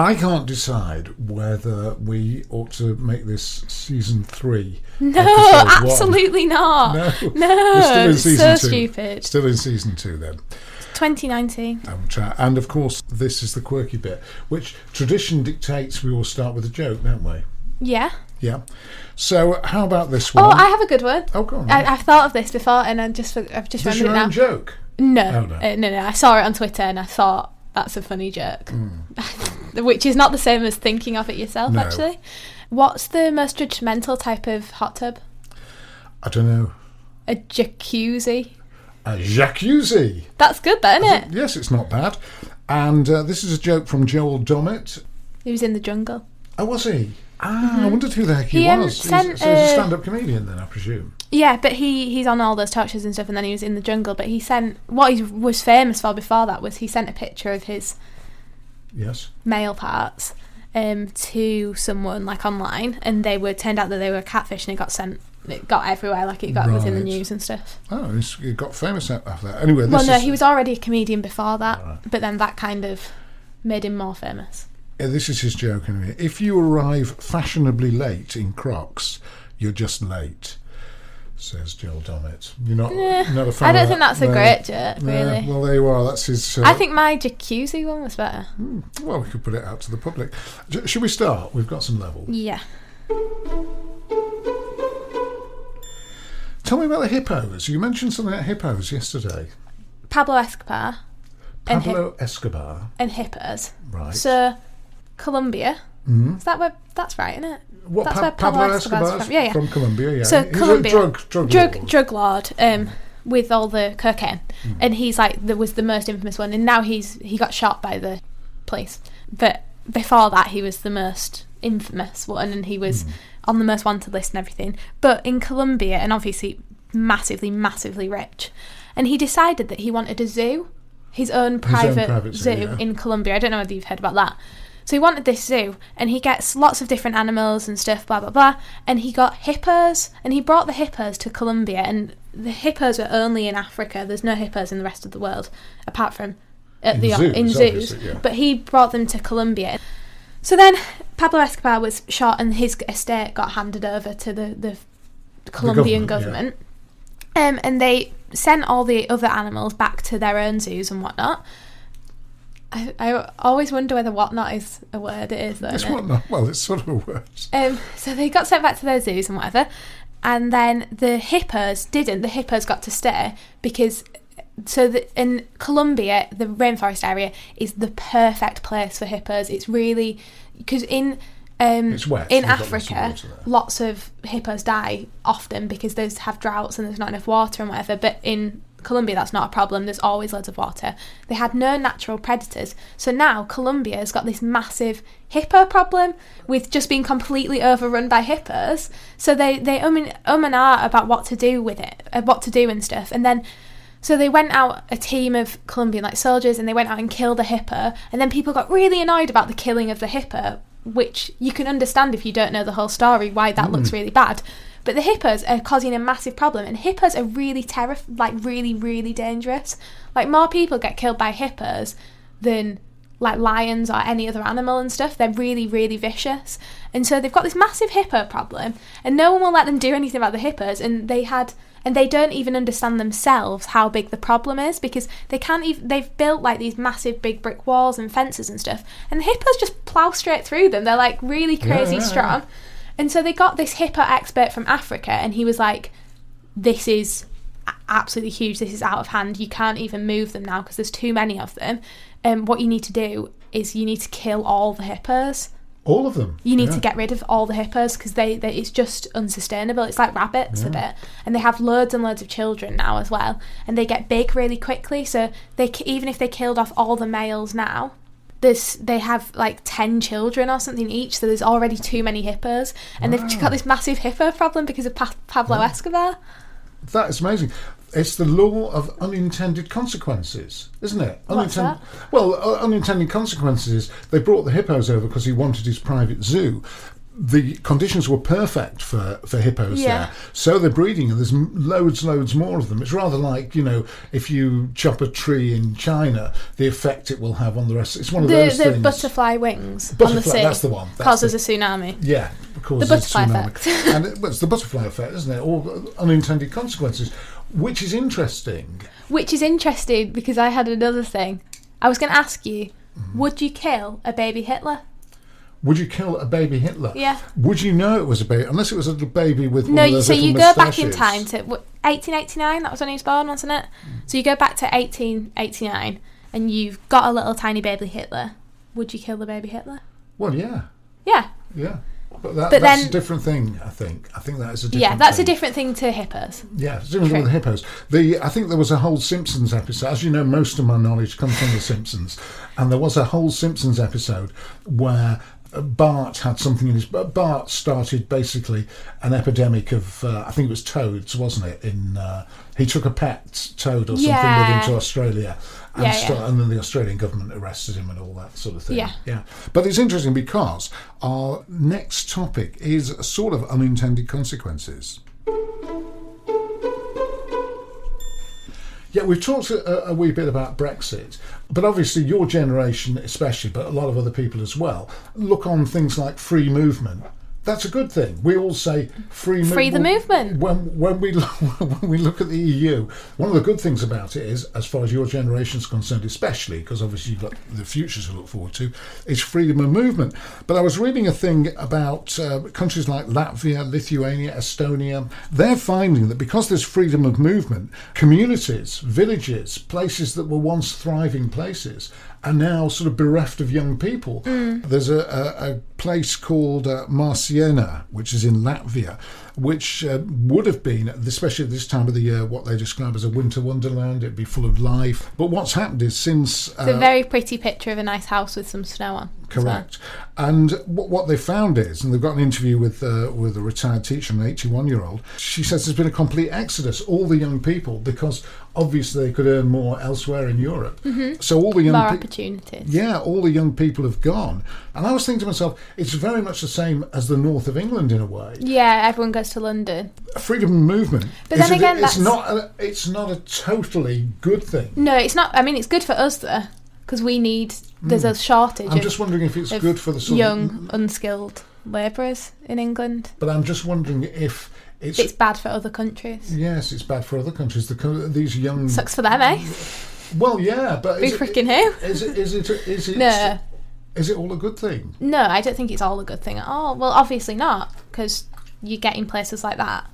I can't decide whether we ought to make this season three. No, episode one. absolutely not. No, No, We're still in season so two. stupid. Still in season two, then. 2019. I will try. And of course, this is the quirky bit, which tradition dictates we will start with a joke, don't we? Yeah. Yeah. So, how about this one? Oh, I have a good one. Oh, go on. I, I've thought of this before, and I just I've just Is this remembered your it now. own joke? No, Oh, no. Uh, no, no. I saw it on Twitter, and I thought that's a funny joke, Hmm. which is not the same as thinking of it yourself. No. Actually, what's the most judgmental type of hot tub? I don't know. A jacuzzi. A jacuzzi. That's good, though, isn't it? Yes, it's not bad. And uh, this is a joke from Joel Dommett. He was in the jungle. Oh, was he? Ah, I wondered who the heck he, Mm-hmm. He, um, was. He's, sent, so he's a uh, stand-up comedian, then I presume. Yeah, but he he's on all those talk shows and stuff, and then he was in the jungle. But he sent what he was famous for before that was he sent a picture of his Yes. male parts um, to someone like online, and they were turned out that they were catfish, and it got sent, it got everywhere, like it got was in the news and stuff. Oh, he's, he got famous after that. Anyway, this well, no, is, he was already a comedian before that, but then that kind of made him more famous. This is his joke anyway. If you arrive fashionably late in Crocs, you're just late. Says Joel Dommett. You're not, not a fan I don't think that? that's a No. great joke, No, really. well, there you are. That's his. Uh, I think my jacuzzi one was better. Well, we could put it out to the public. J- should we start? We've got some level. Yeah. Tell me about the hippos. You mentioned something about hippos yesterday. Pablo Escobar and, hip- Pablo Escobar. and hippos. Right. So, Colombia. Is that where? That's right, isn't it? What, that's Pa- where Pablo, Pablo Escobar's Escobar's from. Yeah, yeah. from Colombia, yeah. So He's a Colombia, drug- drug drug, lord. drug lord, um, with all the cocaine, Hmm. and he's like the was the most infamous one, and now he's he got shot by the police, but before that he was the most infamous one, and he was Hmm. on the most wanted list and everything. But in Colombia, and obviously massively, massively rich, and he decided that he wanted a zoo, his own private, private zoo, zoo yeah. in Colombia. I don't know whether you've heard about that. So he wanted this zoo, and he gets lots of different animals and stuff, blah blah blah. And he got hippos, and he brought the hippos to Colombia, and the hippos are only in Africa. There's no hippos in the rest of the world, apart from at In the zoos, in zoos. yeah. But he brought them to Colombia. So then Pablo Escobar was shot, and his estate got handed over to the the Colombian government, government. Um, and they sent all the other animals back to their own zoos and whatnot. I, I always wonder whether whatnot is a word. It is, though. It's isn't it? what not, well, it's sort of a word. Um, so they got sent back to their zoos and whatever, and then the hippos didn't. The hippos got to stay because so the, in Colombia, the rainforest area is the perfect place for hippos. It's really because in um, It's wet, in you've lots of Africa, lots of hippos die often because those have droughts and there's not enough water and whatever. But in Colombia, that's not a problem. There's always loads of water. They had no natural predators, so now Colombia has got this massive hippo problem with just being completely overrun by hippos. So they they um and, um and ah about what to do with it, uh, what to do and stuff, and then. So they went out a team of Colombian like soldiers and they went out and killed a hippo and then people got really annoyed about the killing of the hippo, which you can understand if you don't know the whole story why that looks really bad. But the hippos are causing a massive problem and hippos are really terrif like really really dangerous. Like more people get killed by hippos than like lions or any other animal and stuff. They're really, really vicious. And so they've got this massive hippo problem, and no one will let them do anything about the hippos. And they had, and they don't even understand themselves how big the problem is because they can't even. They've built like these massive big brick walls and fences and stuff, and the hippos just plow straight through them. They're like really crazy yeah, strong. And so they got this hippo expert from Africa, and he was like, "This is absolutely huge. This is out of hand. You can't even move them now because there's too many of them." um, what you need to do is you need to kill all the hippos. All of them. You need yeah. to get rid of all the hippos because they, they it's just unsustainable. It's like rabbits a bit, and they have loads and loads of children now as well, and they get big really quickly. So they even if they killed off all the males now, there's they have like ten children or something each. So there's already too many hippos, and they've got this massive hippo problem because of pa- Pablo Escobar. That is amazing. It's the law of unintended consequences, isn't it? What's Unintended. Well, uh, unintended consequences they brought the hippos over because he wanted his private zoo. The conditions were perfect for, for hippos Yeah. there, so they're breeding, and there's loads, loads more of them. It's rather like you know, if you chop a tree in China, the effect it will have on the rest. It's one of The those the things. butterfly wings on the sea that's the one, that's causes the- a tsunami. Yeah, causes The butterfly tsunami. effect. and it, well, it's the butterfly effect, isn't it? All unintended consequences, which is interesting. Which is interesting because I had another thing. I was going to ask you, Mm-hmm. would you kill a baby Hitler? Would you kill a baby Hitler? Yeah. Would you know it was a baby unless it was a little baby with one No, so you go back in time to what, 1889. That was when he was born, wasn't it? So you go back to 1889, and you've got a little tiny baby Hitler. Would you kill the baby Hitler? Well, yeah, Yeah, yeah. But, that, But that's then- a different thing. I think. I think that is a different. yeah, that's thing. a different thing to hippos. Yeah, it's different with hippos. The I think there was a whole Simpsons episode. As you know, most of my knowledge comes from the Simpsons, and there was a whole Simpsons episode where Bart had something in his. Bart started basically an epidemic of uh, I think it was toads, wasn't it? In uh, he took a pet toad or something with him to Australia, and, Yeah, sta- yeah. and then the Australian government arrested him and all that sort of thing. Yeah. yeah. But it's interesting because our next topic is sort of unintended consequences. Yeah, we've talked a, a wee bit about Brexit, but obviously your generation, especially, but a lot of other people as well, look on things like free movement. That's a good thing. We all say free, mo- Free the movement. When when we look, when we look at the EU, one of the good things about it is, as far as your generation is concerned, especially because obviously you've got the future to look forward to, is freedom of movement. But I was reading a thing about uh, countries like Latvia, Lithuania, Estonia. They're finding that because there's freedom of movement, communities, villages, places that were once thriving places are now sort of bereft of young people. There's a, a, a place called uh, Marciana, which is in Latvia, which uh, would have been, especially at this time of the year, what they describe as a winter wonderland. It'd be full of life. But what's happened is since It's a very pretty picture of a nice house with some snow on. as well. Correct. And what, what they found is, and they've got an interview with uh, with a retired teacher, an 81 year old. She says there's been a complete exodus. All the young people, because obviously they could earn more elsewhere in Europe. So all the young More pe- opportunities. yeah, all the young people have gone. And I was thinking to myself, it's very much the same as the north of England in a way. Yeah, everyone goes to London. Freedom of movement. But then a- again, it's that's- not a, it's not a totally good thing. No, it's not. I mean, it's good for us though, because we need. There's a shortage. Hmm. I'm of, just wondering if it's good for the sort young, of, unskilled labourers in England. but I'm just wondering if it's, It's bad for other countries. yes, it's bad for other countries. The these young Sucks for them, eh? Well, yeah, but Who is it, freaking who? is it is it is it No, is it all a good thing? no, I don't think it's all a good thing at all. Well, obviously not, because you get in places like that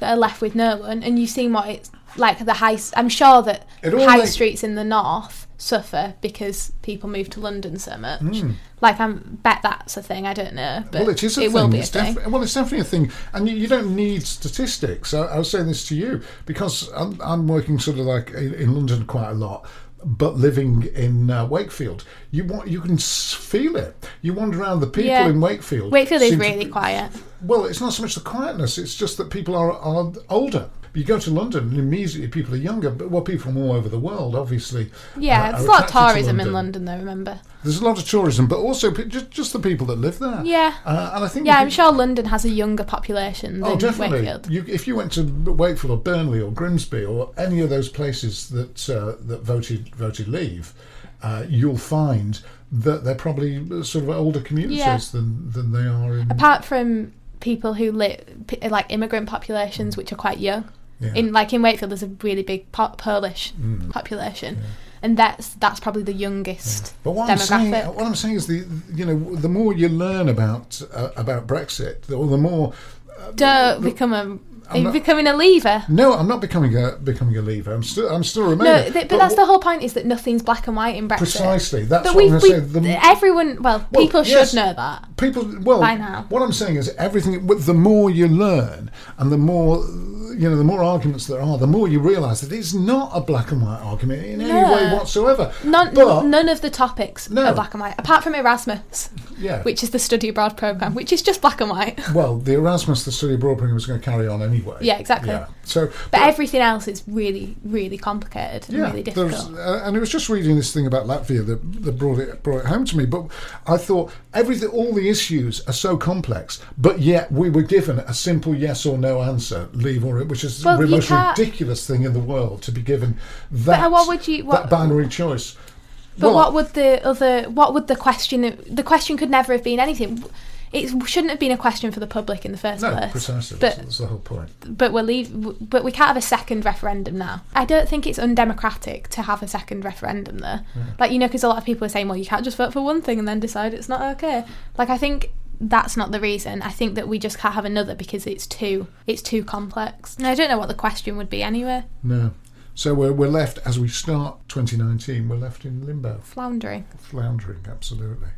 that are left with no one, and you've seen what it's like. The high. I'm sure that high make- streets in the north suffer because people move to London so much. Hmm. Like I bet that's a thing. I don't know, but well, it is a it thing. will be a it's thing. well, it's definitely a thing, and you, you don't need statistics. I, I was saying this to you because I'm, I'm working sort of like in, in London quite a lot. But living in uh, Wakefield, you want you can feel it. You wander around the people Yeah. in Wakefield. Wakefield is to really quiet. Well, it's not so much the quietness; it's just that people are, are older. You go to London, and immediately people are younger. But well, people from all over the world, obviously. Yeah, uh, are a lot of tourism in London, though. Remember? There's a lot of tourism, but also pe- just, just the people that live there. Yeah. Uh, and I think. Yeah, I'm sure London has a younger population than Oh, definitely. Wakefield. You, if you went to Wakefield or Burnley or Grimsby or any of those places that uh, that voted voted Leave, uh, you'll find that they're probably sort of older communities Yeah. than than they are in. Apart from people who live like immigrant populations, which are quite young. Yeah. In like in Wakefield, there's a really big po- Polish Mm. population, and that's that's probably the youngest But what I'm saying, demographic. what I'm saying is the you know the more you learn about uh, about Brexit, or the more Don't become a Are you not- becoming a leaver? No, I'm not becoming a becoming a leaver. I'm still I'm still a No, th- but that's the whole point is that nothing's black and white in Brexit. Precisely. That's But what we, I'm we, going to say. The, everyone, well, Well, people yes. should know that. people well By now. what i'm saying is everything the more you learn and the more you know the more arguments there are the more you realize that it's not a black and white argument in any way whatsoever None, but none of the topics No. are black and white, apart from Erasmus, yeah which is the study abroad program, which is just black and white. well the erasmus the study abroad program is going to carry on anyway Yeah, exactly. yeah so But everything else is really, really complicated and really difficult. uh, and it was just reading this thing about Latvia that, that brought it brought it home to me. But I thought everything, all the issues are so complex, but yet we were given a simple yes or no answer, leave or which is Well, the most can't- ridiculous thing in the world to be given that. what would you- what- that binary choice? But Well, what would the other? What would the question? The question could never have been anything. It shouldn't have been a question for the public in the first No, place. precisely. But that's the whole point. but we'll leave. But we can't have a second referendum now. I don't think it's undemocratic to have a second referendum there. Like you know, because a lot of people are saying, well, you can't just vote for one thing and then decide it's not okay. Like I think that's not the reason. I think that we just can't have another because it's too it's too complex. And I don't know what the question would be anyway. No. So we're, we're left, as we start 2019, we're left in limbo, Floundering. floundering, absolutely.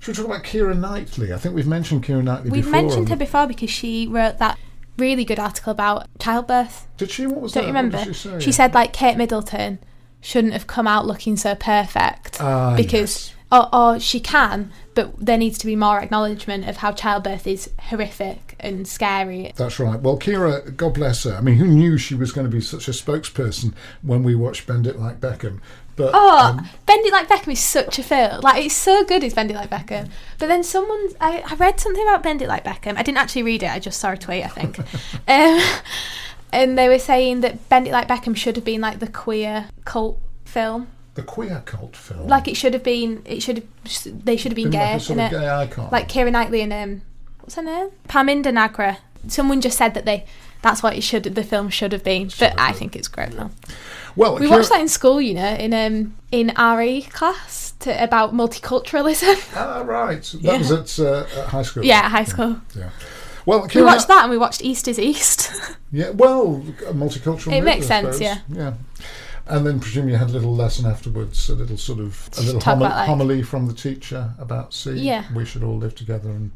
Should we talk about Keira Knightley? I think we've mentioned Keira Knightley before. We've mentioned her before because she wrote that really good article about childbirth. Did she? What was that? Don't that? remember? she, say? She said like Kate Middleton shouldn't have come out looking so perfect Ah, because yes. Or, or she can, but there needs to be more acknowledgement of how childbirth is horrific and scary. That's right. Well, Keira, God bless her. I mean, who knew she was going to be such a spokesperson when we watched Bend It Like Beckham? But Oh, um, Bend It Like Beckham is such a film. Like it's so good. Is Bend It Like Beckham? But then someone, I, I read something about Bend It Like Beckham. I didn't actually read it. I just saw a tweet. I think, um, and they were saying that Bend It Like Beckham should have been like the queer cult film. The queer cult film, Like it should have been. It should have. They should have been been like gay sort in it. gay icon. Like Keira Knightley and um, what's her name? Parminder Nagra. Someone just said that they. That's what it should. The film should have been. But I think it's great now. well, We Keira- watched that in school, you know, in um in RE class to, about multiculturalism. Ah, right. That Yeah. was at, uh, at high school. yeah, high school. Yeah. Well, Keira We watched that and we watched East is East. Yeah. Well, multicultural. It movie, makes sense, yeah. Yeah. And then presumably you had a little lesson afterwards, a little sort of a little about, like- homily from the teacher about see, Yeah. we should all live together and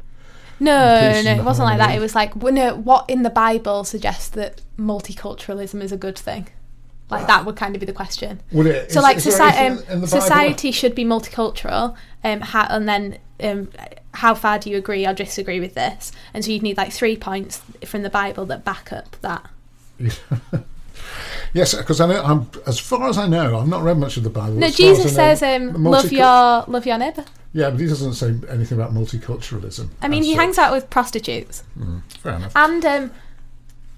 no, no, it wasn't like that. It was like, well, no, what in the Bible suggests that multiculturalism is a good thing? Like that would kind of be the question. would it? So, is- like, is there soci- anything um, in the Bible- society should be multicultural, um, ha- and then um, how far do you agree or disagree with this? And so you'd need like three points from the Bible that back up that. Yes, because I know. I'm as far as I know, I've not read much of the Bible. No, as Jesus know, says, um, "Love your love your neighbour." Yeah, but he doesn't say anything about multiculturalism. I mean, he hangs out with prostitutes, Fair enough. and um,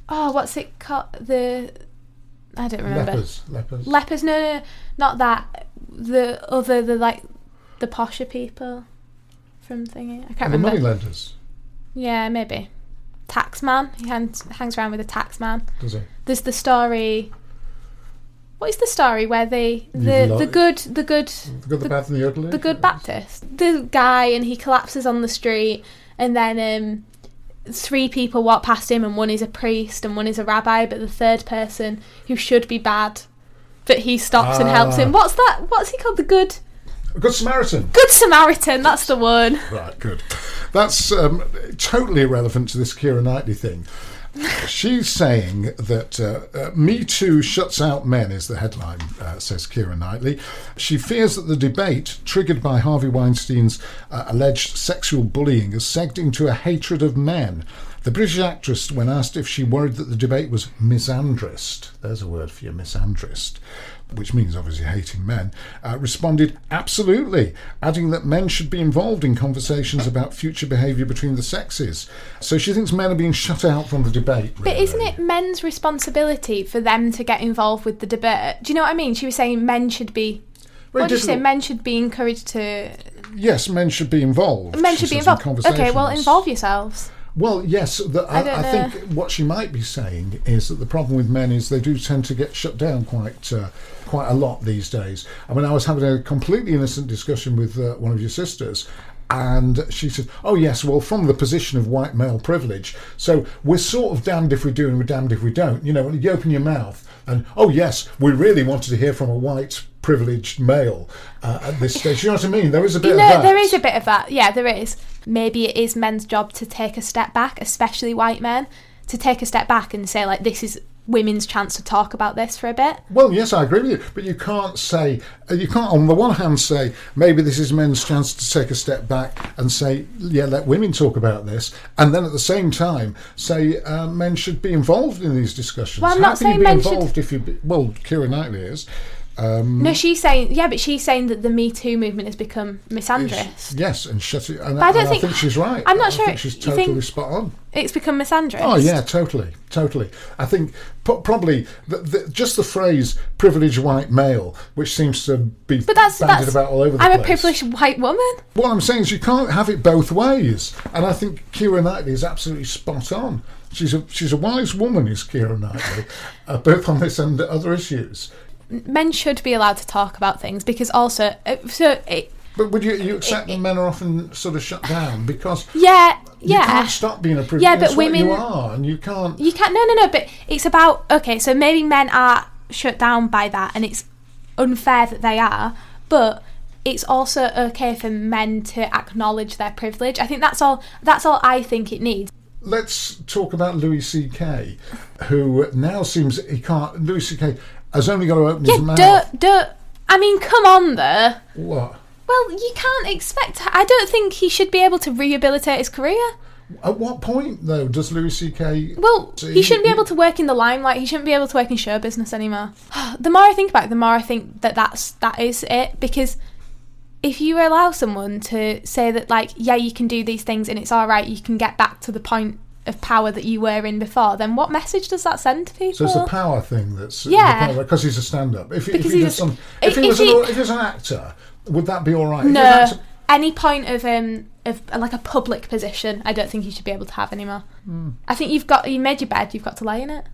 oh, what's it called? The I don't remember. Lepers, lepers. Lepers? No, no, not that. The other, the like, the posher people from thingy. I can't the remember. moneylenders, Yeah, maybe. Taxman. He hangs, hangs around with a taxman. does he? There's the story. What is the story where they the lo- the good the good The good, the bad, and the ugly. the good Baptist the guy and he collapses on the street and then um three people walk past him and one is a priest and one is a rabbi but the third person who should be bad but he stops and helps Ah. him what's that what's he called the good A good Samaritan. good Samaritan that's the one Right, good. That's um, totally irrelevant to this Keira Knightley thing. She's saying that uh, uh, Me Too shuts out men, is the headline, uh, says Keira Knightley. She fears that the debate, triggered by Harvey Weinstein's uh, alleged sexual bullying, has segged into a hatred of men. The British actress, when asked if she worried that the debate was misandrist, there's a word for you, misandrist, which means obviously hating men, uh, responded absolutely, adding that men should be involved in conversations about future behaviour between the sexes. So she thinks men are being shut out from the debate. but isn't it men's responsibility for them to get involved with the debate? Do you know what I mean? She was saying men should be what did you say? men should be encouraged to Yes, men should be involved. men should be says in involved. Okay well involve yourselves. Well, yes, the, I, I I, think what she might be saying is that the problem with men is they do tend to get shut down quite uh, quite a lot these days. I mean, I was having a completely innocent discussion with uh, one of your sisters. And she said, "Oh yes, well, from the position of white male privilege, so we're sort of damned if we do and we're damned if we don't. You know, when you open your mouth and oh yes, we really wanted to hear from a white privileged male uh, at this stage. You know what I mean? There is a bit You of that. there is a bit of that. Yeah, there is. Maybe it is men's job to take a step back, especially white men, to take a step back and say like, this is women's chance to talk about this for a bit. Well, yes, I agree with you, but you can't say uh, you can't on the one hand say maybe this is men's chance to take a step back and say yeah, let women talk about this, and then at the same time say uh, men should be involved in these discussions. Well, I'm How not can you saying be men should- involved if you be, well, Keira Knightley is. Um, No, she's saying yeah, but she's saying that the Me Too movement has become misandrist. Yes, and shut it. And, I don't and think- I think she's right. I'm not I sure- think she's totally think- spot on. It's become misandrist. Oh yeah, totally, totally. I think probably the, the, just the phrase "privileged white male," which seems to be But that's bandied that's. about all over the I'm place. a privileged white woman. What I'm saying is you can't have it both ways, and I think Keira Knightley is absolutely spot on. She's a she's a wise woman, is Keira Knightley, uh, both on this and other issues. Men should be allowed to talk about things because also, uh, so it, But would you you accept that men are often sort of shut down because yeah, you yeah. can't stop being a privileged? Yeah, but what you women- are, and you can't. You can't. No, no, no. But it's about okay. So maybe men are shut down by that, and it's unfair that they are. But it's also okay for men to acknowledge their privilege. I think that's all. That's all I think it needs. Let's talk about Louis C.K., who now seems he can't. Louis C.K. has only got to open Yeah, his mouth. don't, don't. I mean, come on, there. What? Well, you can't expect. I don't think he should be able to rehabilitate his career. At what point though does Louis C.K. Well, he shouldn't be able to work in the limelight. He shouldn't be able to work in show business anymore. The more I think about it, the more I think that that's that is it. Because if you allow someone to say that, like, yeah, you can do these things and it's all right, you can get back to the point of power that you were in before, then what message does that send to people? So it's a power thing that's Yeah. because he's a stand-up. If, if Because he he's does a- some, if, if- he was if an, if he was an actor, would that be all right? He no, actor- any point of um of uh, like a public position, I don't think you should be able to have anymore. Hmm. I think you've got you made your bed, you've got to lay in it.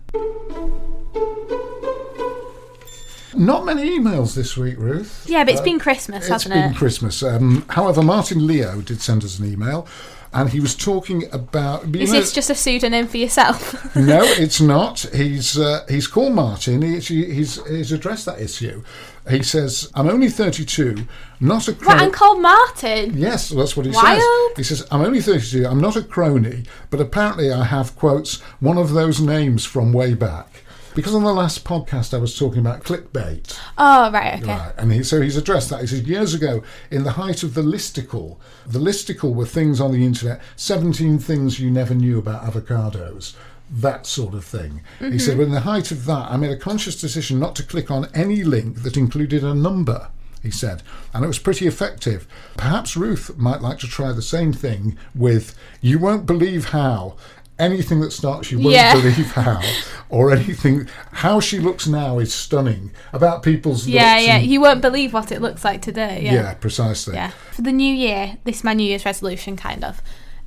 Not many emails this week, Ruth. Yeah, but it's been Christmas, Uh, It's hasn't been it? Christmas. Um, however, Martin Leo did send us an email, and he was talking about. Is know- this just a pseudonym for yourself? no, it's not. He's uh, he's called Martin. He's, he's he's addressed that issue. He says, "I'm only 32, not a Right, crony." I'm called Martin. Yes, that's what he Wild. says. He says, "I'm only 32. I'm not a crony, but apparently I have quotes one of those names from way back." Because on the last podcast I was talking about clickbait. Oh, right, okay. Right, and he, so he's addressed that. He says years ago, in the height of the listicle, the listicle were things on the internet, seventeen things you never knew about avocados, that sort of thing. He said, mm-hmm. in the height of that, I made a conscious decision not to click on any link that included a number. He said, and it was pretty effective. Perhaps Ruth might like to try the same thing with "You won't believe how." Anything that starts, you won't Yeah. believe how, or anything. How she looks now is stunning. About people's Yeah, yeah. and- You won't believe what it looks like today. yeah, Yeah. precisely. Yeah. For the new year, this is my New Year's resolution, kind of.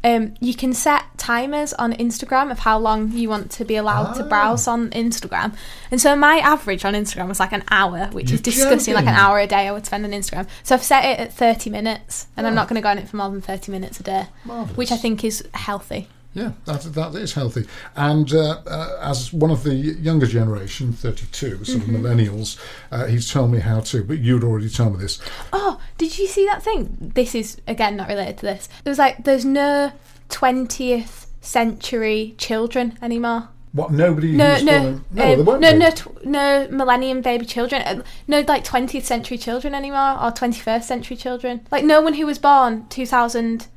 Um, you can set timers on Instagram of how long you want to be allowed to Ah. browse on Instagram. And so my average on Instagram was like an hour, which You're is disgusting. Like an hour a day I would spend on Instagram. So I've set it at 30 minutes, and I'm Oh. not going to go on it for more than 30 minutes a day, Marvellous. which I think is healthy. Yeah, that, that is healthy. And uh, uh, as one of the younger generation, 32, sort Mm-hmm. of millennials, uh, he's told me how to, but you'd already told me this. Oh, did you see that thing? This is again not related to this. It was like there's no 20th century children anymore. What, nobody No, no, No, um, no, no, tw- no millennium baby children. Uh, No, like 20th century children anymore, or 21st century children. Like no one who was born 2000,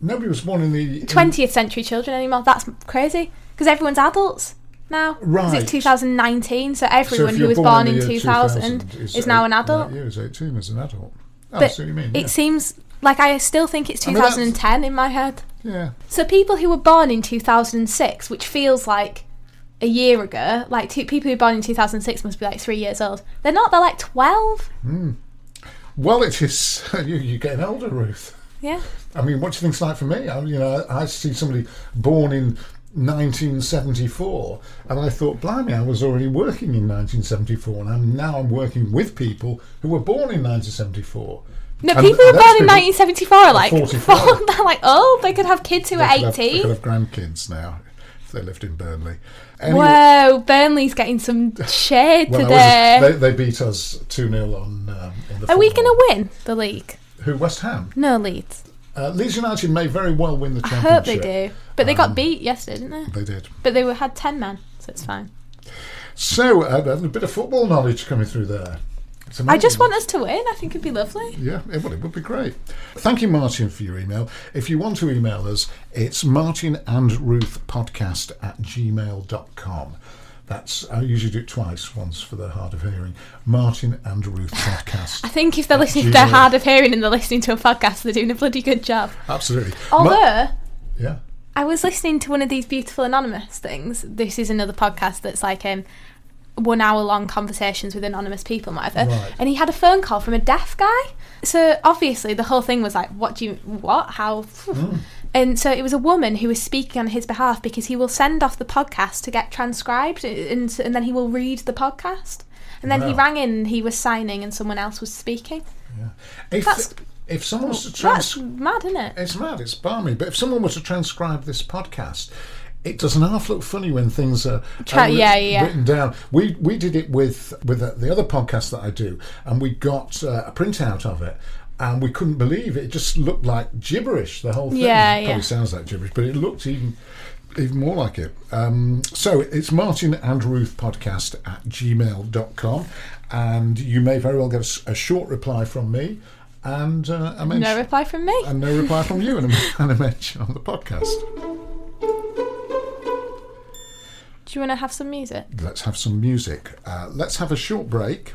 Nobody was born in the... 20th century children anymore. That's crazy because everyone's adults now. Right. It's 2019, so so everyone if who was born born in year 2000 is, now an adult. Year is 18 as an adult. Oh, But see what you mean. it seems like I still think it's I mean, 2010 in my head. yeah. So people who were born in 2006, which feels like a year ago, like two, people who were born in 2006 must be like three years old. They're not. They're like 12. Hmm. Well, it is... You, you're getting older, Ruth. Yeah. I mean, what do you think it's like for me? I, you know, I see somebody born in 1974, and I thought, blimey, I was already working in 1974, and I'm now I'm working with people who were born in 1974. No, And people who were born in 1974 are like, 44. they're like, oh, they could have kids who They are could have- they 18. could have grandkids now if they lived in Burnley. Anyway, Whoa, Burnley's getting some shade well, today. they, they beat us 2 0 on. Um, in the Are we going to win the league? Who? West Ham. No, Leeds. Uh, Leeds United may very well win the championship. I championship. hope they do. But they got Um, beat yesterday, didn't they? They did. But they were, had 10 men, so it's fine. So, uh, a bit of football knowledge coming through there. It's I just amazing. want us to win. I think it'd be lovely. Yeah, it would, it would be great. Thank you, Martin, for your email. If you want to email us, it's martin and ruth podcast at gmail.com. That's, I usually do it twice, once for the hard of hearing. Martin and Ruth podcast. I think if they're listening to their Gmail. hard of hearing and they're listening to a podcast, they're doing a bloody good job. Absolutely. Although, Ma- yeah. I was listening to one of these beautiful anonymous things. This is another podcast that's like um, one hour long conversations with anonymous people and whatever. Right. And he had a phone call from a deaf guy. So obviously the whole thing was like, what do you, what, how? Hmm. And so it was a woman who was speaking on his behalf because he will send off the podcast to get transcribed and, and then he will read the podcast. And then he rang in and he was signing and someone else was speaking. Yeah. If, That's- if someone was to transcribe That's mad, isn't it? It's mad, it's barmy. But if someone were to transcribe this podcast, it doesn't half look funny when things are, Try- are writ- yeah, yeah. written down. We we did it with with the, the other podcast that I do, and we got uh, a printout of it. And we couldn't believe it. It just looked like gibberish. The whole thing Yeah, probably yeah. sounds like gibberish, but it looked even even more like it. Um, so it's Martin and Ruth podcast at gmail.com. And you may very well get a short reply from me and uh, a mention, No reply from me. and no reply from you and a, and a mention on the podcast. Do you want to have some music? Let's have some music. Uh, let's have a short break.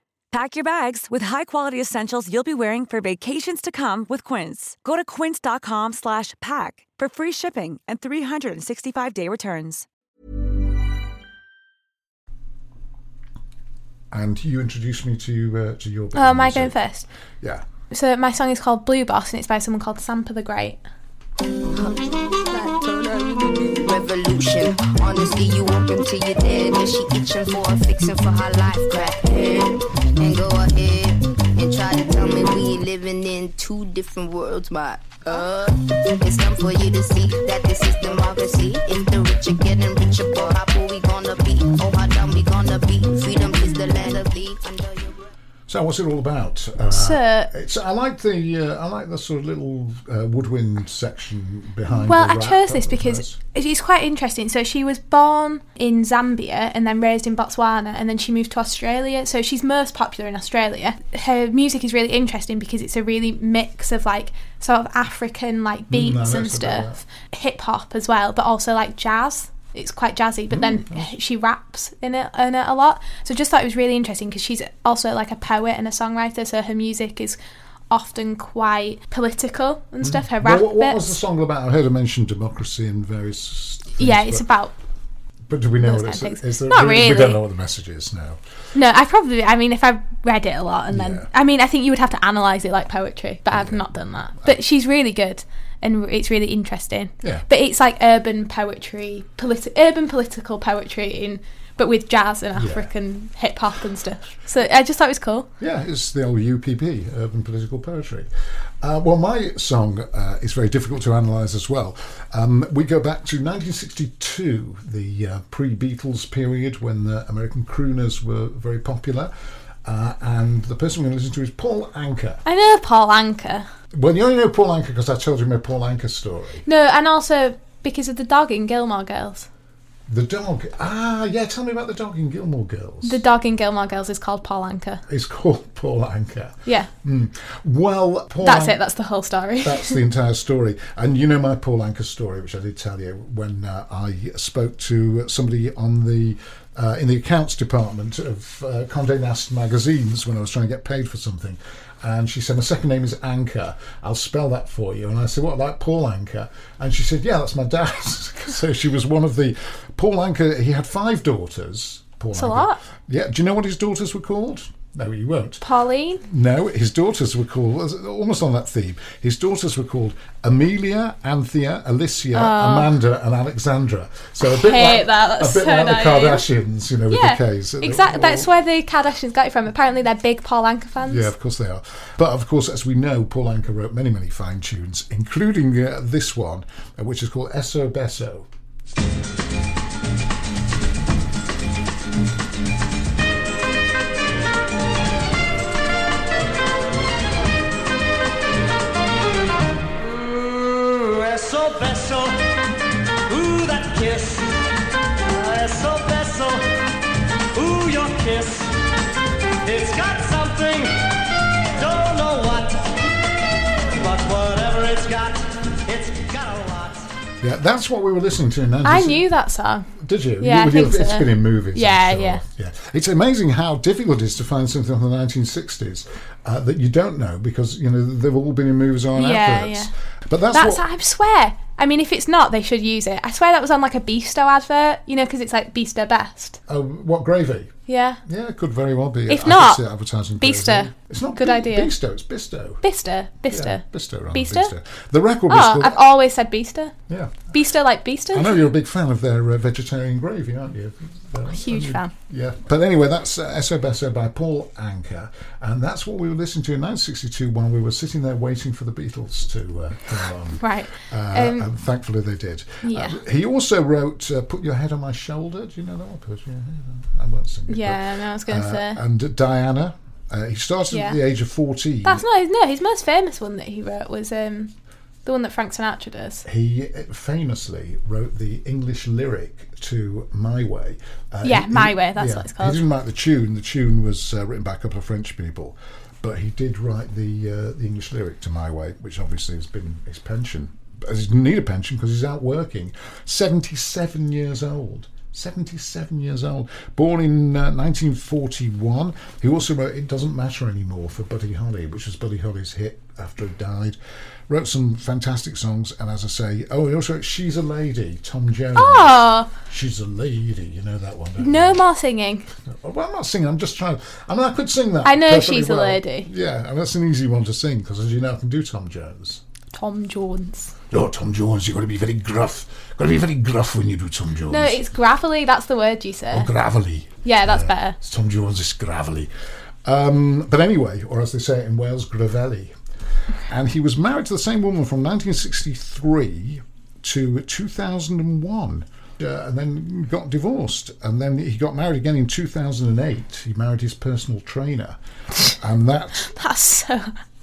Pack your bags with high-quality essentials you'll be wearing for vacations to come with Quince. Go to quince.com slash pack for free shipping and 365-day returns. And you introduced me to uh, to your. bit Oh, am I music. going first? Yeah. So my song is called Blue Boss and it's by someone called Sampa the Great. Revolution. Honestly, you open to your dead, and she itching for a fixin' for her life. Crack head and go ahead and try to tell me we living in two different worlds. My uh, it's time for you to see that this is democracy. If the rich are getting richer, boy, how poor we gonna be? Oh, how dumb we gonna be? Freedom is the land of the under. So what's it all about? Uh, So- it's, I like the uh, I like the sort of little uh, woodwind section behind. Well, I chose this because nice. it's quite interesting. So she was born in Zambia and then raised in Botswana, and then she moved to Australia. So she's most popular in Australia. Her music is really interesting because it's a really mix of like sort of African like beats Mm, I and stuff, hip hop as well, but also like jazz. It's quite jazzy, but then Mm, she raps in it in it a lot. So just thought it was really interesting because she's also like a poet and a songwriter. So her music is often quite political and stuff. Her rap Mm. What, what was the song about? I heard her mention democracy and various. Things, yeah, it's about But do we know what it's? Is there, Not we, We don't know what the message is now. No, I probably. I mean, if I read it a lot and then, Yeah. I mean, I think you would have to analyze it like poetry, but I've not done that. But she's really good, and it's really interesting. Yeah. But it's like urban poetry, politi- urban political poetry in, but with jazz and African hip hop and stuff. So I just thought it was cool. Yeah, it's the old UPP, Urban Political Poetry. Uh, well, my song uh, is very difficult to analyse as well. Um, we go back to 1962, the uh, pre Beatles period when the American crooners were very popular. Uh, and the person we're going to listen to is Paul Anka. I know Paul Anka. Well, you only know Paul Anka because I told you my Paul Anka story. No, and also because of the dog in Gilmore Girls. The dog. Ah, yeah, tell me about the dog in Gilmore Girls. The dog in Gilmore Girls is called Paul Anka. It's called Paul Anka. Yeah, Well, Paul that's Anka- it. That's the whole story. That's the entire story. And you know my Paul Anka story, which I did tell you when uh, I spoke to somebody on the uh, in the accounts department of uh, Condé Nast magazines when I was trying to get paid for something. And she said, My second name is Anka. I'll spell that for you. And I said, What, like Paul Anka? And she said, Yeah, that's my dad. so she was one of the. Paul Anka, he had five daughters. Paul That's a lot. Yeah. Do you know what his daughters were called? No, he won't. Pauline. No, his daughters were called, almost on that theme, his daughters were called Amelia, Anthea, Alicia, Amanda, and Alexandra. So a bit Oh. like, that, a bit so like the. Kardashians, you know, with Yeah, the Ks. exactly. That's where the Kardashians got it from. Apparently, they're big Paul Anka fans. Yeah, of course they are. But of course, as we know, Paul Anka wrote many, many fine tunes, including uh, this one, uh, which is called Eso Beso. Yeah, that's what we were listening to in I knew that song. Did you? Yeah, I you, think It's so. been in movies. Yeah, sure. yeah. yeah. It's amazing how difficult it is to find something from the 1960s uh, that you don't know because you know they've all been in movies or on Yeah, adverts. yeah. But that's, That's, what. I swear. I mean, if it's not, they should use it. I swear that was on like a Beasto advert, you know, because it's like Beasto Best. Oh, what gravy? Yeah. Yeah, it could very well be. If I not, could see advertising Beasto. gravy. It's not Good Bi- idea. Bisto, it's Bisto. Bisto. Bisto. Yeah, Bisto, rather? Bisto. The record was Oh, called. I've always said Beasto. yeah. Beasto like Beasto? I know you're a big fan of their uh, vegetarian gravy, aren't you? Uh, Huge you- fan. Yeah. But anyway, that's uh, Beso by Paul Anka. And that's what we were listening to in 1962 while we were sitting there waiting for the Beatles to uh, come along. Right. Uh, Um, and thankfully they did. Yeah. Uh, he also wrote uh, "Put Your Head on My Shoulder." Do you know that one? Put your head on. I won't sing it. Yeah, no, I was gonna uh, say. And Diana. Uh, he started Yeah. at the age of fourteen. That's not his, no, his most famous one that he wrote was um, the one that Frank Sinatra does. He famously wrote the English lyric to "My Way." Uh, Yeah, he- My Way, that's what it's called. He didn't write the tune. The tune was uh, written by a couple of French people, but he did write the uh, the English lyric to "My Way," which obviously has been his pension. But He didn't need a pension because he's out working. Seventy-seven years old. 77 years old, born in uh, 1941. He also wrote It Doesn't Matter Anymore for Buddy Holly, which was Buddy Holly's hit after he died. Wrote some fantastic songs, and as I say, oh, he also wrote She's a Lady, Tom Jones. Oh, She's a Lady, you know that one. don't no you? more singing. Well, I'm not singing, I'm just trying. I mean, I could sing that. I know She's a. Lady. Yeah, and that's an easy one to sing because, as you know, I can do Tom Jones. Tom Jones. No, Tom Jones, you've got to be very gruff. Got to be very gruff when you do Tom Jones. No, it's gravelly. That's the word you say. Or gravelly. Yeah, that's better. Tom Jones is gravelly. Um, but anyway, or as they say in Wales, gravelly. And he was married to the same woman from 1963 to 2001. uh, and then got divorced, and then he got married again in 2008. He married his personal trainer, and that That's so.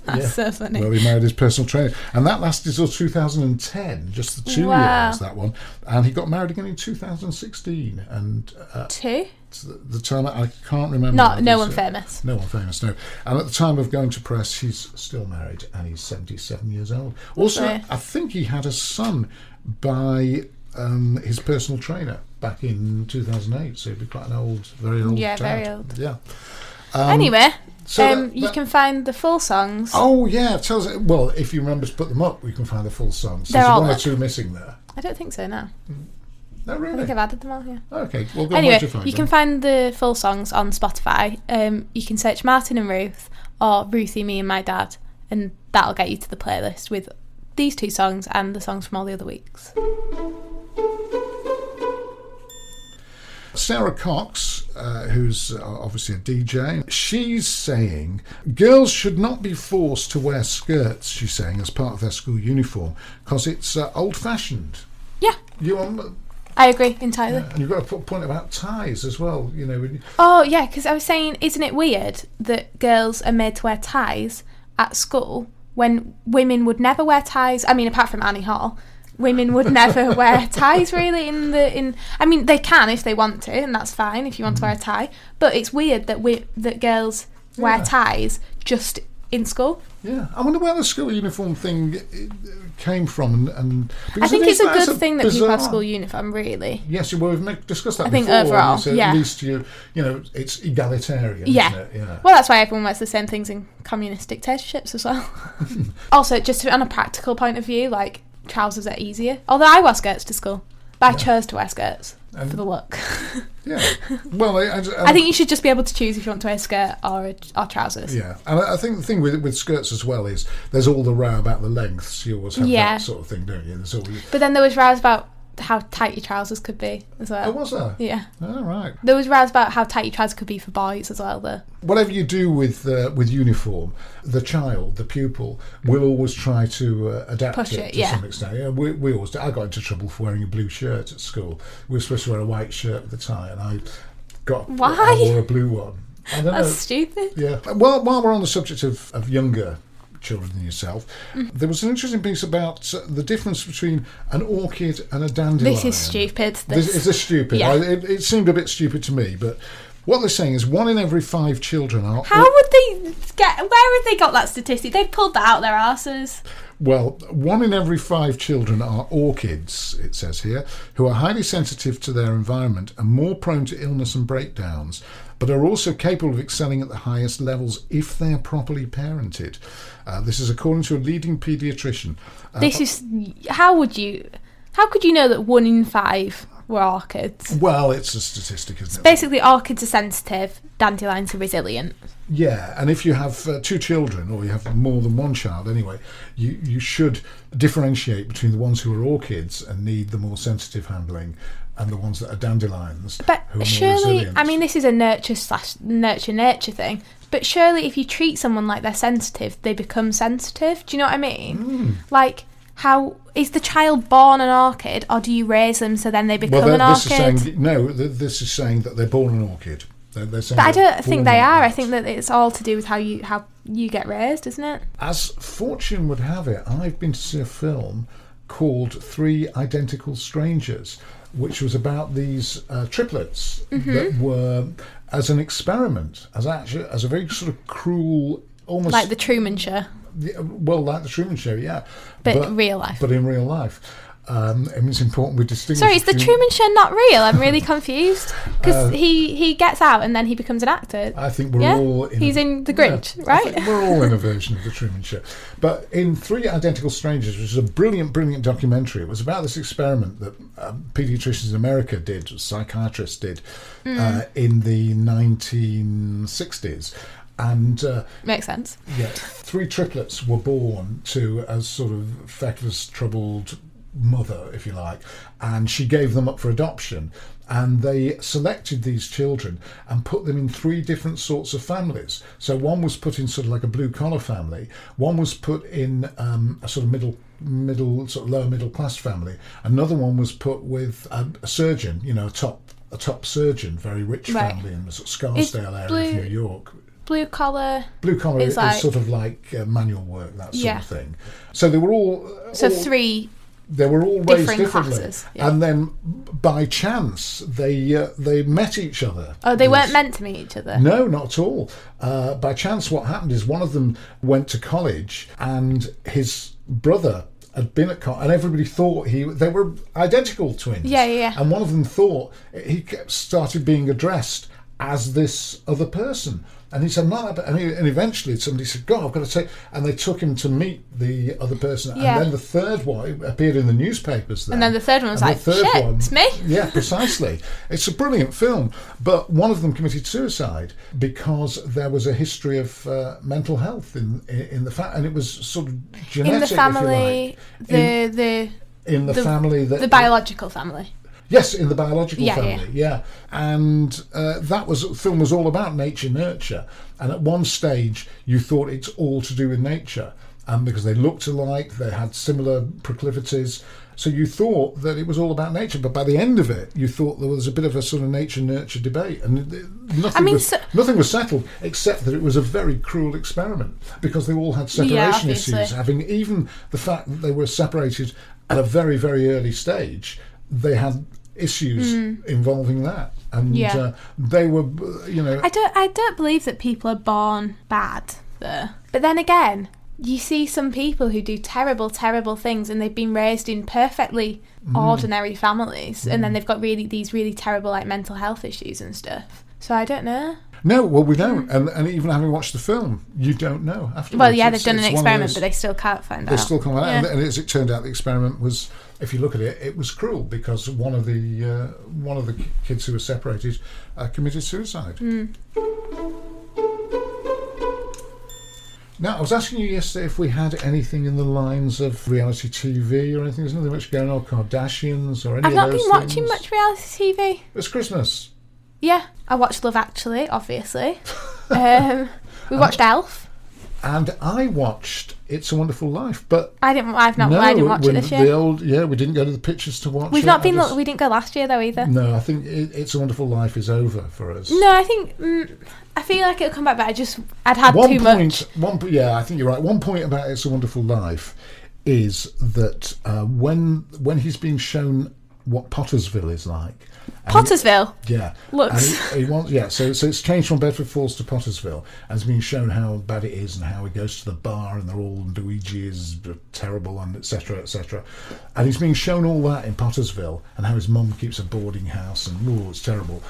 That's Yeah. so funny. Well, he married his personal trainer, and that lasted till 2010, just the two Wow. years that one. And he got married again in 2016, and uh, Two. the, the time I can't remember. Not no one famous. No one famous, no. And at the time of going to press, he's still married and he's 77 years old. Also, Lovely. I think he had a son by um, his personal trainer back in 2008, so he'd be quite an old, very old. Yeah, very old. Yeah. Um, anyway, so um, that- you that- can find the full songs. Oh yeah, tell us. Well, if you remember to put them up, we can find the full songs. They're There's all one or two missing there. I don't think so. No, No, I really. think I've added them all. Yeah. Okay, well, go Anyway, you you can find the full songs on Spotify. Um, you can search Martin and Ruth or Ruthie, me and my dad, and that'll get you to the playlist with these two songs and the songs from all the other weeks. Sara Cox, uh, who's uh, obviously a DJ, she's saying girls should not be forced to wear skirts. She's saying as part of their school uniform because it's uh, old-fashioned. Yeah, You um, I agree entirely. and you've got a point about ties as well. You know, when you- Oh yeah, because I was saying, isn't it weird that girls are made to wear ties at school when women would never wear ties? I mean, apart from Annie Hall, women would never wear ties really. In the in, I mean, they can if they want to, and that's fine if you want to wear a tie. But it's weird that we that girls wear Yeah. ties just in school. yeah, I wonder where the school uniform thing uh, came from, and, and I think it it's a good thing that people have school uniform. Really, Yes, well, we've discussed that I think before. and overall, yeah. At least you, you know, it's egalitarian, Yeah. isn't it? Yeah. Well, that's why everyone wears the same things in communist dictatorships as well. also, just on a practical point of view, like trousers are easier. Although I wear skirts to school, but I chose to wear skirts for the look. Yeah. Well, I, I, I think um, you should just be able to choose if you want to wear a skirt or a, or trousers. Yeah, and I I think the thing with with skirts as well is there's all the row about the lengths. You always have Yeah. that sort of thing, don't you? All, But then there was rows about how tight your trousers could be as well. oh, was there? Yeah. All right. There was rows about how tight your trousers could be for boys as well. Though. Whatever you do with uh, with uniform, the child, the pupil, will always try to uh, adapt Push it, it, to yeah. some extent. Yeah, we, we always. do. I got into trouble for wearing a blue shirt at school. We were supposed to wear a white shirt with a tie, and I got Why? I wore a blue one. That's know. stupid. Yeah. Well, while we're on the subject of, of younger children than yourself, Mm. there was an interesting piece about uh, the difference between an orchid and a dandelion. This is stupid. This, This, is stupid? Yeah. I, it, it seemed a bit stupid to me, but what they're saying is one in every five children are. How would they get? Where have they got that statistic? They've pulled that out their asses. Well, one in every five children are orchids, it says here, who are highly sensitive to their environment and more prone to illness and breakdowns, but are also capable of excelling at the highest levels if they are properly parented. Uh, this is according to a leading paediatrician. Uh, This is how would you? How could you know that one in five were orchids? well, it's a statistic, isn't it? Basically, orchids are sensitive. Dandelions are resilient. Yeah, and if you have uh, two children, or you have more than one child anyway, you, you should differentiate between the ones who are orchids and need the more sensitive handling and the ones that are dandelions. But surely. I mean, this is a nurture slash nurture nurture thing. But surely, if you treat someone like they're sensitive, they become sensitive. Do you know what I mean? Hmm. Like, how is the child born an orchid, or do you raise them so then they become well, an this orchid? is saying no. This is saying that they're born an orchid. They're, they're but I don't think they are. I think that it's all to do with how you how you get raised, isn't it? As fortune would have it, I've been to see a film called Three Identical Strangers, which was about these uh, triplets Mm-hmm. that were, as an experiment, as actually as a very sort of cruel, almost Like the Truman Show. Yeah, well, like the Truman Show, yeah, But in real life. But in real life, um, it's important we distinguish. Sorry, is the Truman Show not real? I'm really confused because Uh, he he gets out and then he becomes an actor. I think we're Yeah? all in He's a- in The Yeah, Grinch, I right? think we're all in a version of the Truman Show. But in Three Identical Strangers, which is a brilliant, brilliant documentary, it was about this experiment that um, pediatricians in America did, psychiatrists did, Mm. uh, in the 1960s. And uh, Makes sense. yeah, three triplets were born to as sort of feckless, troubled mother, if you like, and she gave them up for adoption. And they selected these children and put them in three different sorts of families. So one was put in sort of like a blue collar family, one was put in um, a sort of middle middle sort of lower middle class family, another one was put with a, a surgeon, you know, a top a top surgeon, very rich Right. family in the sort of Scarsdale area blue- of New York. Blue collar. Blue collar It's is like- sort of like uh, manual work, that sort Yeah. of thing. So they were all So all- three. They were all raised differently, classes, yeah. and then by chance they uh, they met each other. Oh, they weren't meant to meet each other. No, not at all. Uh, by chance, what happened is one of them went to college, and his brother had been at college, and everybody thought he they were identical twins. Yeah, yeah, yeah. And one of them thought he started being addressed as this other person. And he said, "No," and, he, and eventually somebody said, "God, I've got to take." And they took him to meet the other person. Yeah. And then the third one appeared in the newspapers. Then. And then the third one was And like, the third "Shit, one- it's me." yeah, precisely. It's a brilliant film, but one of them committed suicide because there was a history of uh, mental health in in the fa- and it was sort of genetic. In the family, like. the in, the in the, family that the biological family. Yes, in the biological Yeah, family, yeah. And uh, that was film was all about nature nurture. And at one stage, you thought it's all to do with nature, um, because they looked alike, they had similar proclivities. So you thought that it was all about nature, but by the end of it, you thought there was a bit of a sort of nature nurture debate, and nothing, I mean, was, so- nothing was settled except that it was a very cruel experiment because they all had separation Yeah, issues. Having even the fact that they were separated at a very very early stage, they had issues involving that, and Mm. Yeah. uh, they were, you know, I don't I don't believe that people are born bad though. But then again, you see some people who do terrible, terrible things and they've been raised in perfectly Mm. ordinary families and then they've got really these really terrible like mental health issues and stuff. So I don't know. no, well we don't, and, and even having watched the film, you don't know afterwards. Well, yeah, It's- they've done an it's one of experiment, those- but they still can't find out. they out. still come out, Yeah. and, and as it turned out, the experiment was, if you look at it, it was cruel because one of the uh, one of the kids who were separated uh, committed suicide. Mm. Now, I was asking you yesterday if we had anything in the lines of reality TV or anything. There's nothing much going on, Kardashians or any I've not been watching much reality TV. It's Christmas. Yeah, I watched Love Actually, obviously. um, we watched Elf. And I watched It's a Wonderful Life, but I didn't. I've not. no, I didn't watch it this The year. old, yeah, we didn't go to the pictures to watch We've it. not been. just- We didn't go last year though either. No, I think it, It's a Wonderful Life is over for us. No, I think mm, I feel like it'll come back, but I just I'd had one too point, much. One, yeah, I think you're right. One point about It's a Wonderful Life is that uh, when when he's being shown what Pottersville is like, he- Pottersville. yeah, Looks- And he, he wants, yeah. So, so it's changed from Bedford Falls to Pottersville, and it's been shown how bad it is, and how he goes to the bar, and they're all Luigi is terrible, and etc. etc. And he's being shown all that in Pottersville, and how his mum keeps a boarding house, and oh, it's terrible.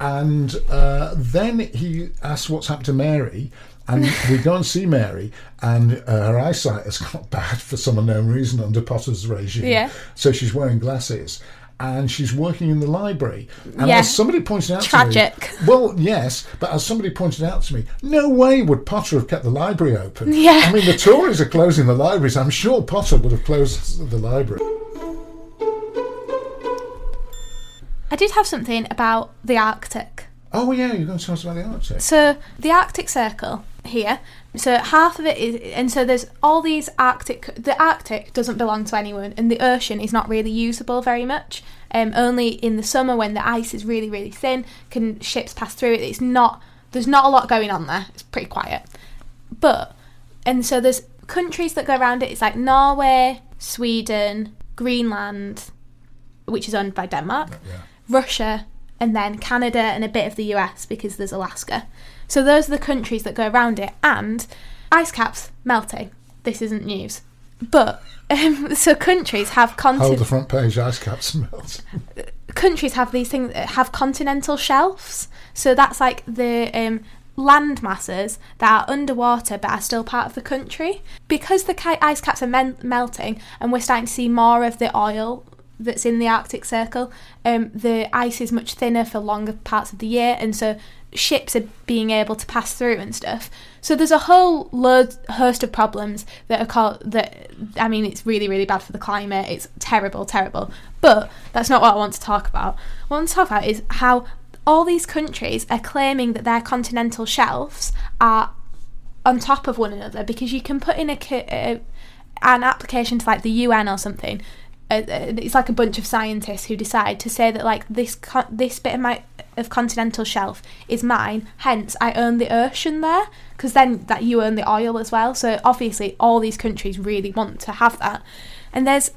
And uh, then he asks what's happened to Mary, and we go and see Mary, and uh, her eyesight has got bad for some unknown reason under Potter's regime. Yeah. So she's wearing glasses. And she's working in the library. And Yeah. as somebody pointed out Tragic. to me, well, yes, but as somebody pointed out to me, no way would Potter have kept the library open. Yeah. I mean, the Tories are closing the libraries. I'm sure Potter would have closed the library. I did have something about the Arctic. Oh, yeah, you're going to tell us about the Arctic. So the Arctic Circle here. So half of it is, and so there's all these Arctic. The Arctic doesn't belong to anyone, and the ocean is not really usable very much. Um, only in the summer when the ice is really really thin, can ships pass through it. It's not. There's not a lot going on there. It's pretty quiet. But and so there's countries that go around it. It's like Norway, Sweden, Greenland, which is owned by Denmark, Russia, and then Canada and a bit of the US because there's Alaska. So those are the countries that go around it, and ice caps melting. This isn't news, but um, so countries have Hold the front page, ice caps melt. countries have these things that have continental shelves. So that's like the um, land masses that are underwater but are still part of the country. Because the ki- ice caps are men- melting and we're starting to see more of the oil that's in the Arctic Circle, um, the ice is much thinner for longer parts of the year, and so ships are being able to pass through and stuff. So there's a whole load host of problems that are called that. I mean, it's really really bad for the climate. It's terrible, terrible. But that's not what I want to talk about. What I want to talk about is how all these countries are claiming that their continental shelves are on top of one another because you can put in a, a uh, an application to like the UN or something. It's like a bunch of scientists who decide to say that like this this bit of my of continental shelf is mine. Hence, I own the ocean there because then that you own the oil as well. So obviously, all these countries really want to have that. And there's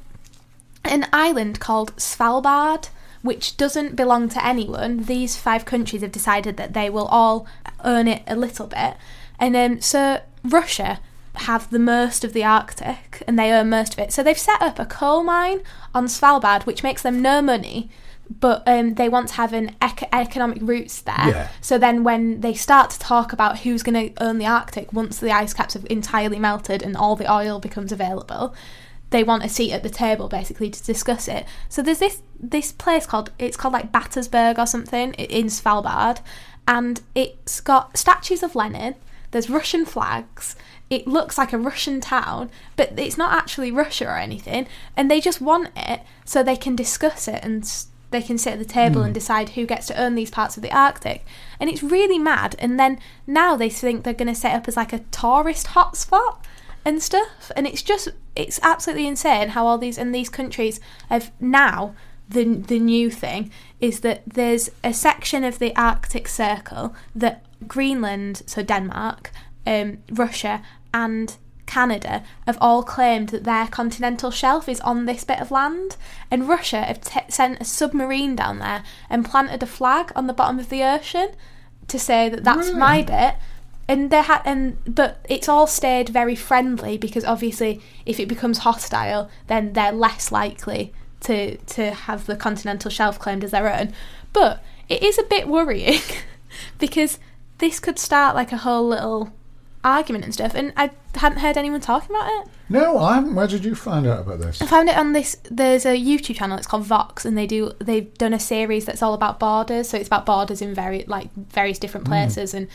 an island called Svalbard, which doesn't belong to anyone. These five countries have decided that they will all own it a little bit. And um, so Russia have the most of the Arctic and they own most of it. So they've set up a coal mine on Svalbard, which makes them no money. But um, they want to have an ec- economic roots there. Yeah. So then, when they start to talk about who's going to own the Arctic once the ice caps have entirely melted and all the oil becomes available, they want a seat at the table basically to discuss it. So there's this this place called it's called like Battersburg or something in Svalbard, and it's got statues of Lenin. There's Russian flags. It looks like a Russian town, but it's not actually Russia or anything. And they just want it so they can discuss it and they can sit at the table and decide who gets to own these parts of the Arctic. And it's really mad. And then now they think they're going to set up as like a tourist hotspot and stuff and it's just it's absolutely insane how all these and these countries have now the the new thing is that there's a section of the Arctic Circle that Greenland so Denmark um, Russia and Canada have all claimed that their continental shelf is on this bit of land, and Russia have t- sent a submarine down there and planted a flag on the bottom of the ocean to say that that's my bit. And they had and but it's all stayed very friendly because obviously if it becomes hostile then they're less likely to to have the continental shelf claimed as their own. But it is a bit worrying because this could start like a whole little argument and stuff and I hadn't heard anyone talking about it No, I haven't. Where did you find out about this? I found it on this. There's a YouTube channel. It's called Vox, and they do. They've done a series that's all about borders. So it's about borders in very like various different hmm. places, and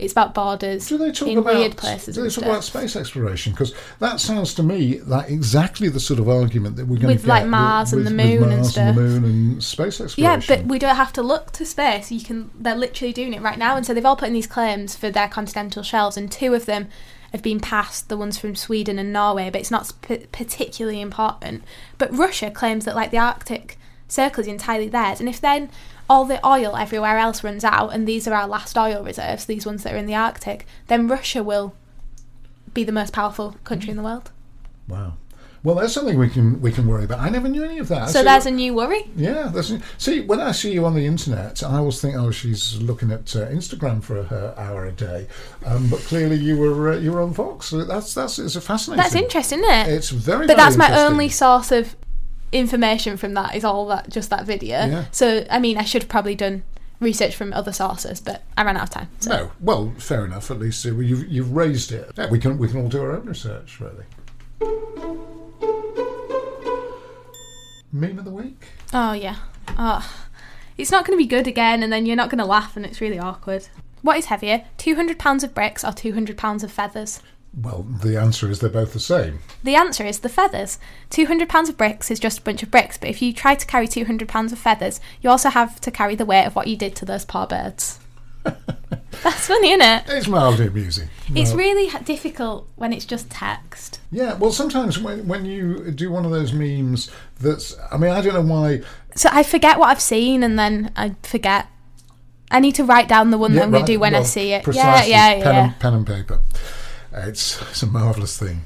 it's about borders. Do they talk in about weird places. Do they talk about space exploration? Because that sounds to me like exactly the sort of argument that we're going With, to like, get Mars and with, the with moon and Mars stuff. the moon and space exploration. Yeah, but we don't have to look to space. You can. They're literally doing it right now, and so they've all put in these claims for their continental shelves, and two of them have been passed. The ones from Sweden and Norway, but it's not sp- particularly important. But Russia claims that like the Arctic Circle is entirely theirs, and if then all the oil everywhere else runs out, and these are our last oil reserves, these ones that are in the Arctic, then Russia will be the most powerful country in the world. wow. Well, that's something we can we can worry about. I never knew any of that. So See, there's a new worry. Yeah, that's, see, when I see you on the internet, I always think, oh, she's looking at uh, Instagram for her hour a day. Um, but clearly, you were uh, you were on Vox. That's that's it's a fascinating. That's interesting, isn't it? It's very. but very that's my only source of information from that is all that just that video Yeah. so i mean i should have probably done research from other sources but i ran out of time so. No, well, fair enough. At least uh, you've you've raised it. Yeah, we can we can all do our own research, really. Meme of the week. oh yeah oh it's not going to be good again and then you're not going to laugh and it's really awkward what is heavier 200 pounds of bricks or 200 pounds of feathers Well, the answer is they're both the same. the answer is the feathers 200 pounds of bricks is just a bunch of bricks but if you try to carry 200 pounds of feathers you also have to carry the weight of what you did to those poor birds that's funny isn't it It's mildly amusing. It's really difficult when it's just text. Yeah, well, sometimes when, when you do one of those memes that's, I mean, I don't know why. So I forget what I've seen and then I forget. I need to write down the one that I'm going to do when I see it. Yeah, precisely, yeah, yeah. pen, yeah. And, pen and paper. Uh, It's, it's a marvellous thing.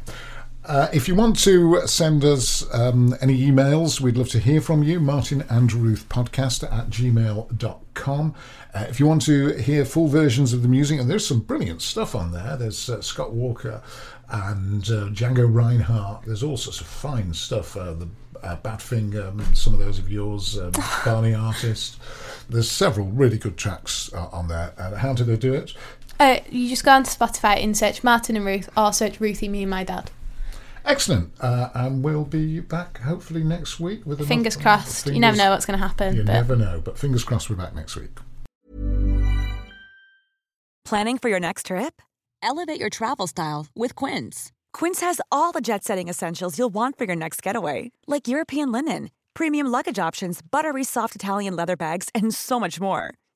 Uh, if you want to send us um, any emails, we'd love to hear from you. Martin and Ruth podcast at gmail.com. Uh, if you want to hear full versions of the music, and there's some brilliant stuff on there, there's uh, Scott Walker and uh, Django Reinhardt. There's all sorts of fine stuff. Uh, the uh, Badfinger, um, some of those of yours, um, Barney Artist. There's several really good tracks uh, on there. Uh, how do they do it? Uh, you just go onto Spotify and search Martin and Ruth or search Ruthie, me and my dad. Excellent. Uh, and we'll be back hopefully next week with another- Fingers crossed. You never know what's going to happen. You but never know, but fingers crossed we're back next week. Planning for your next trip? Elevate your travel style with Quince. Quince has all the jet setting essentials you'll want for your next getaway, like European linen, premium luggage options, buttery soft Italian leather bags, and so much more.